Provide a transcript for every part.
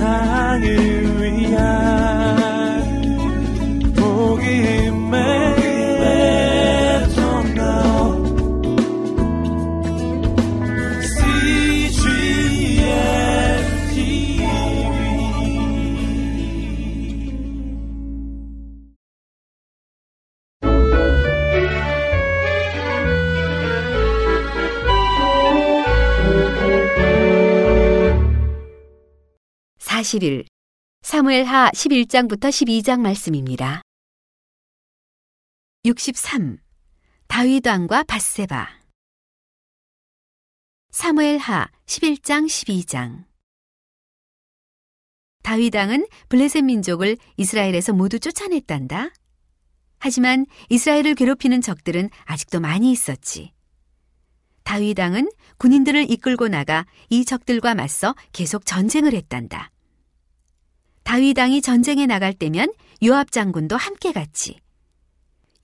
세상을 40일 사무엘하 11장부터 12장 말씀입니다. 63. 다윗 왕과 바세바 사무엘하 11장 12장 다윗 왕은 블레셋 민족을 이스라엘에서 모두 쫓아냈단다. 하지만 이스라엘을 괴롭히는 적들은 아직도 많이 있었지. 다윗 왕은 군인들을 이끌고 나가 이 적들과 맞서 계속 전쟁을 했단다. 다윗왕이 전쟁에 나갈 때면 요압 장군도 함께 갔지.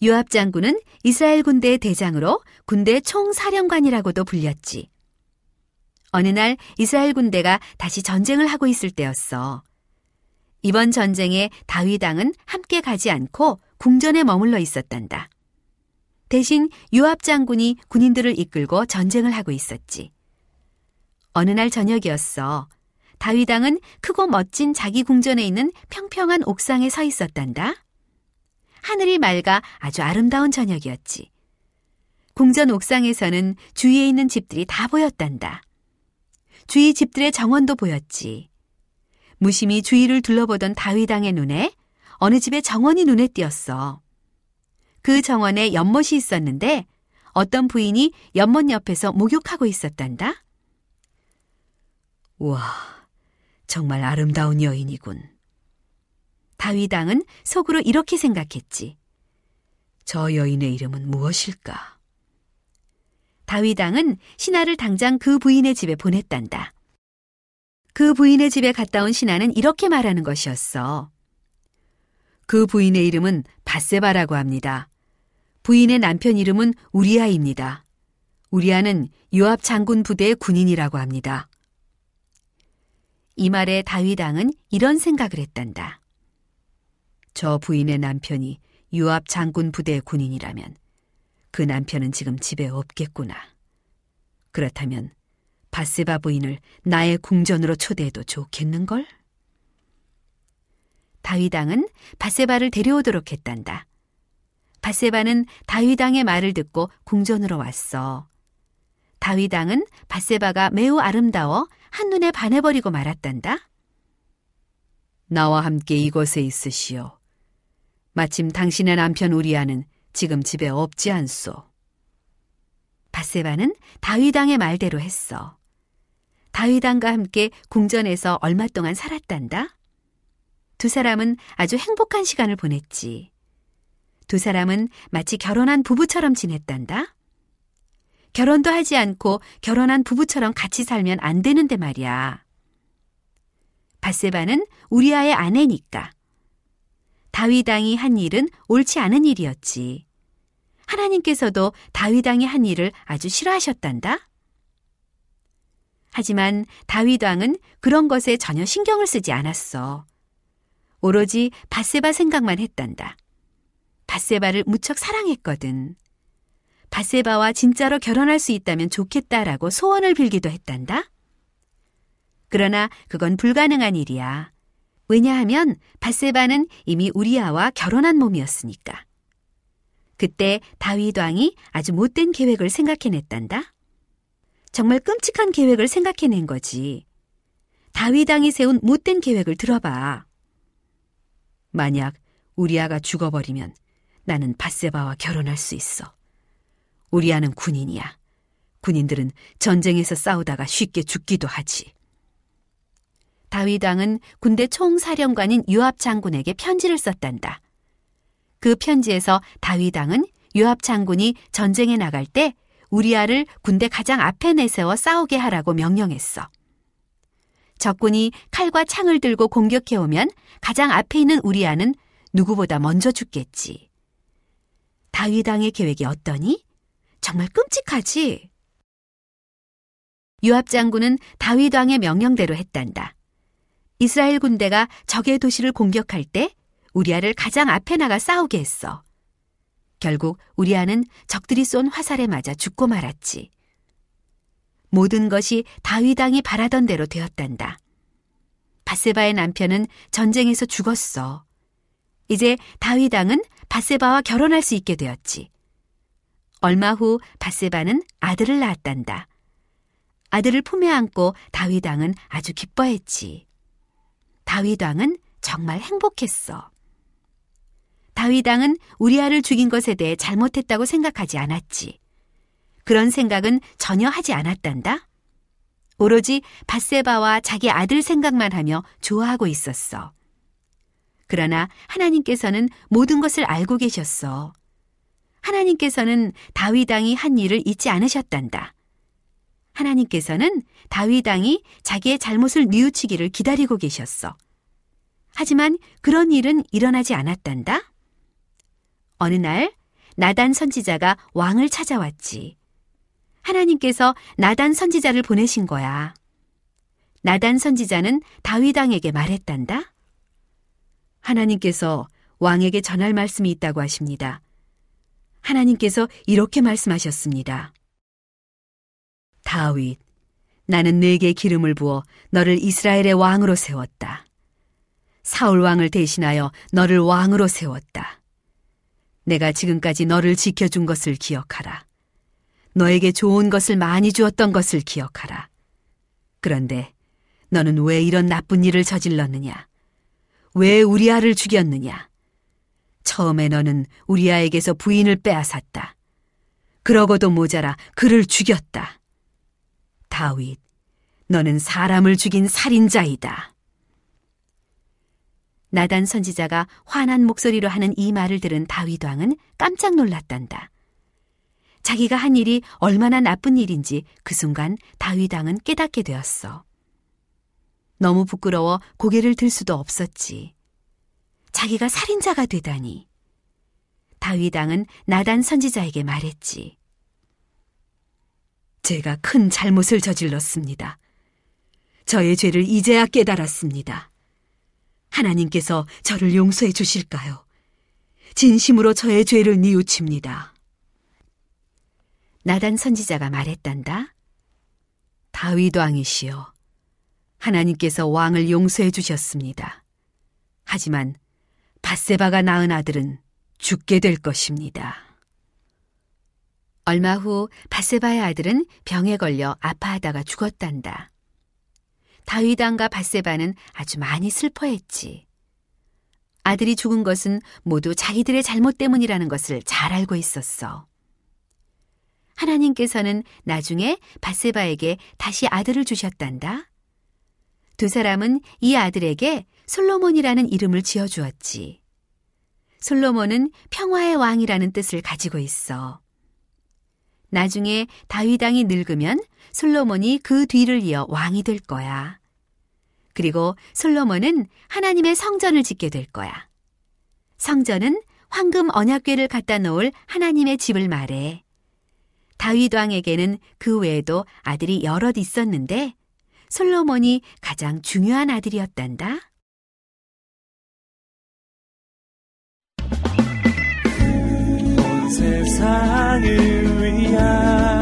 요압 장군은 이스라엘 군대의 대장으로 군대 총사령관이라고도 불렸지. 어느 날 이스라엘 군대가 다시 전쟁을 하고 있을 때였어. 이번 전쟁에 다윗왕은 함께 가지 않고 궁전에 머물러 있었단다. 대신 요압 장군이 군인들을 이끌고 전쟁을 하고 있었지. 어느 날 저녁이었어. 다윗 왕은 크고 멋진 자기 궁전에 있는 평평한 옥상에 서 있었단다. 하늘이 맑아 아주 아름다운 저녁이었지. 궁전 옥상에서는 주위에 있는 집들이 다 보였단다. 주위 집들의 정원도 보였지. 무심히 주위를 둘러보던 다윗왕의 눈에 어느 집의 정원이 눈에 띄었어. 그 정원에 연못이 있었는데 어떤 부인이 연못 옆에서 목욕하고 있었단다. 와, 정말 아름다운 여인이군. 다윗왕은 속으로 이렇게 생각했지. 저 여인의 이름은 무엇일까? 다윗왕은 신하를 당장 그 부인의 집에 보냈단다. 그 부인의 집에 갔다 온 신하는 이렇게 말하는 것이었어. 그 부인의 이름은 바세바라고 합니다. 부인의 남편 이름은 우리아입니다. 우리아는 요압 장군 부대의 군인이라고 합니다. 이 말에 다윗 왕은 이런 생각을 했단다. 저 부인의 남편이 유압 장군 부대 군인이라면 그 남편은 지금 집에 없겠구나. 그렇다면 바세바 부인을 나의 궁전으로 초대해도 좋겠는걸? 다윗왕은 바세바를 데려오도록 했단다. 바세바는 다윗왕의 말을 듣고 궁전으로 왔어. 다윗 왕은 바세바가 매우 아름다워 한눈에 반해버리고 말았단다. 나와 함께 이곳에 있으시오. 마침 당신의 남편 우리아는 지금 집에 없지 않소. 바세바는 다윗왕의 말대로 했어. 다윗왕과 함께 궁전에서 얼마 동안 살았단다. 두 사람은 아주 행복한 시간을 보냈지. 두 사람은 마치 결혼한 부부처럼 지냈단다. 결혼도 하지 않고 결혼한 부부처럼 같이 살면 안 되는데 말이야. 바세바는 우리아의 아내니까. 다윗왕이 한 일은 옳지 않은 일이었지. 하나님께서도 다윗왕이 한 일을 아주 싫어하셨단다. 하지만 다윗왕은 그런 것에 전혀 신경을 쓰지 않았어. 오로지 바세바 생각만 했단다. 바세바를 무척 사랑했거든. 바세바와 진짜로 결혼할 수 있다면 좋겠다라고 소원을 빌기도 했단다. 그러나 그건 불가능한 일이야. 왜냐하면 바세바는 이미 우리아와 결혼한 몸이었으니까. 그때 다윗 왕이 아주 못된 계획을 생각해냈단다. 정말 끔찍한 계획을 생각해낸 거지. 다윗 왕이 세운 못된 계획을 들어봐. 만약 우리아가 죽어버리면 나는 바세바와 결혼할 수 있어. 우리 아는 군인이야. 군인들은 전쟁에서 싸우다가 쉽게 죽기도 하지. 다윗 왕은 군대 총사령관인 유압 장군에게 편지를 썼단다. 그 편지에서 다윗 왕은 유압 장군이 전쟁에 나갈 때 우리아를 군대 가장 앞에 내세워 싸우게 하라고 명령했어. 적군이 칼과 창을 들고 공격해오면 가장 앞에 있는 우리아는 누구보다 먼저 죽겠지. 다윗 왕의 계획이 어떠니? 정말 끔찍하지? 유압 장군은 다윗 왕의 명령대로 했단다. 이스라엘 군대가 적의 도시를 공격할 때 우리아를 가장 앞에 나가 싸우게 했어. 결국 우리아는 적들이 쏜 화살에 맞아 죽고 말았지. 모든 것이 다윗 왕이 바라던 대로 되었단다. 바세바의 남편은 전쟁에서 죽었어. 이제 다윗 왕은 바세바와 결혼할 수 있게 되었지. 얼마 후 바세바는 아들을 낳았단다. 아들을 품에 안고 다윗 왕은 아주 기뻐했지. 다윗 왕은 정말 행복했어. 다윗 왕은 우리아를 죽인 것에 대해 잘못했다고 생각하지 않았지. 그런 생각은 전혀 하지 않았단다. 오로지 바세바와 자기 아들 생각만 하며 좋아하고 있었어. 그러나 하나님께서는 모든 것을 알고 계셨어. 하나님께서는 다윗 왕이 한 일을 잊지 않으셨단다. 하나님께서는 다윗 왕이 자기의 잘못을 뉘우치기를 기다리고 계셨어. 하지만 그런 일은 일어나지 않았단다. 어느 날 나단 선지자가 왕을 찾아왔지. 하나님께서 나단 선지자를 보내신 거야. 나단 선지자는 다윗 왕에게 말했단다. 하나님께서 왕에게 전할 말씀이 있다고 하십니다. 하나님께서 이렇게 말씀하셨습니다. 다윗, 나는 내게 기름을 부어 너를 이스라엘의 왕으로 세웠다. 사울 왕을 대신하여 너를 왕으로 세웠다. 내가 지금까지 너를 지켜준 것을 기억하라. 너에게 좋은 것을 많이 주었던 것을 기억하라. 그런데 너는 왜 이런 나쁜 일을 저질렀느냐? 왜 우리 아를 죽였느냐? 처음에 너는 우리 아에게서 부인을 빼앗았다. 그러고도 모자라 그를 죽였다. 다윗, 너는 사람을 죽인 살인자이다. 나단 선지자가 화난 목소리로 하는 이 말을 들은 다윗 왕은 깜짝 놀랐단다. 자기가 한 일이 얼마나 나쁜 일인지 그 순간 다윗 왕은 깨닫게 되었어. 너무 부끄러워 고개를 들 수도 없었지. 자기가 살인자가 되다니. 다윗 왕은 나단 선지자에게 말했지. 제가 큰 잘못을 저질렀습니다. 저의 죄를 이제야 깨달았습니다. 하나님께서 저를 용서해 주실까요? 진심으로 저의 죄를 뉘우칩니다. 나단 선지자가 말했단다. 다윗 왕이시여. 하나님께서 왕을 용서해 주셨습니다. 하지만 바세바가 낳은 아들은 죽게 될 것입니다. 얼마 후 바세바의 아들은 병에 걸려 아파하다가 죽었단다. 다윗 왕과 바세바는 아주 많이 슬퍼했지. 아들이 죽은 것은 모두 자기들의 잘못 때문이라는 것을 잘 알고 있었어. 하나님께서는 나중에 바세바에게 다시 아들을 주셨단다. 두 사람은 이 아들에게 솔로몬이라는 이름을 지어 주었지. 솔로몬은 평화의 왕이라는 뜻을 가지고 있어. 나중에 다윗 왕이 늙으면 솔로몬이 그 뒤를 이어 왕이 될 거야. 그리고 솔로몬은 하나님의 성전을 짓게 될 거야. 성전은 황금 언약궤를 갖다 놓을 하나님의 집을 말해. 다윗 왕에게는 그 외에도 아들이 여럿 있었는데 솔로몬이 가장 중요한 아들이었단다. 온 세상을 위한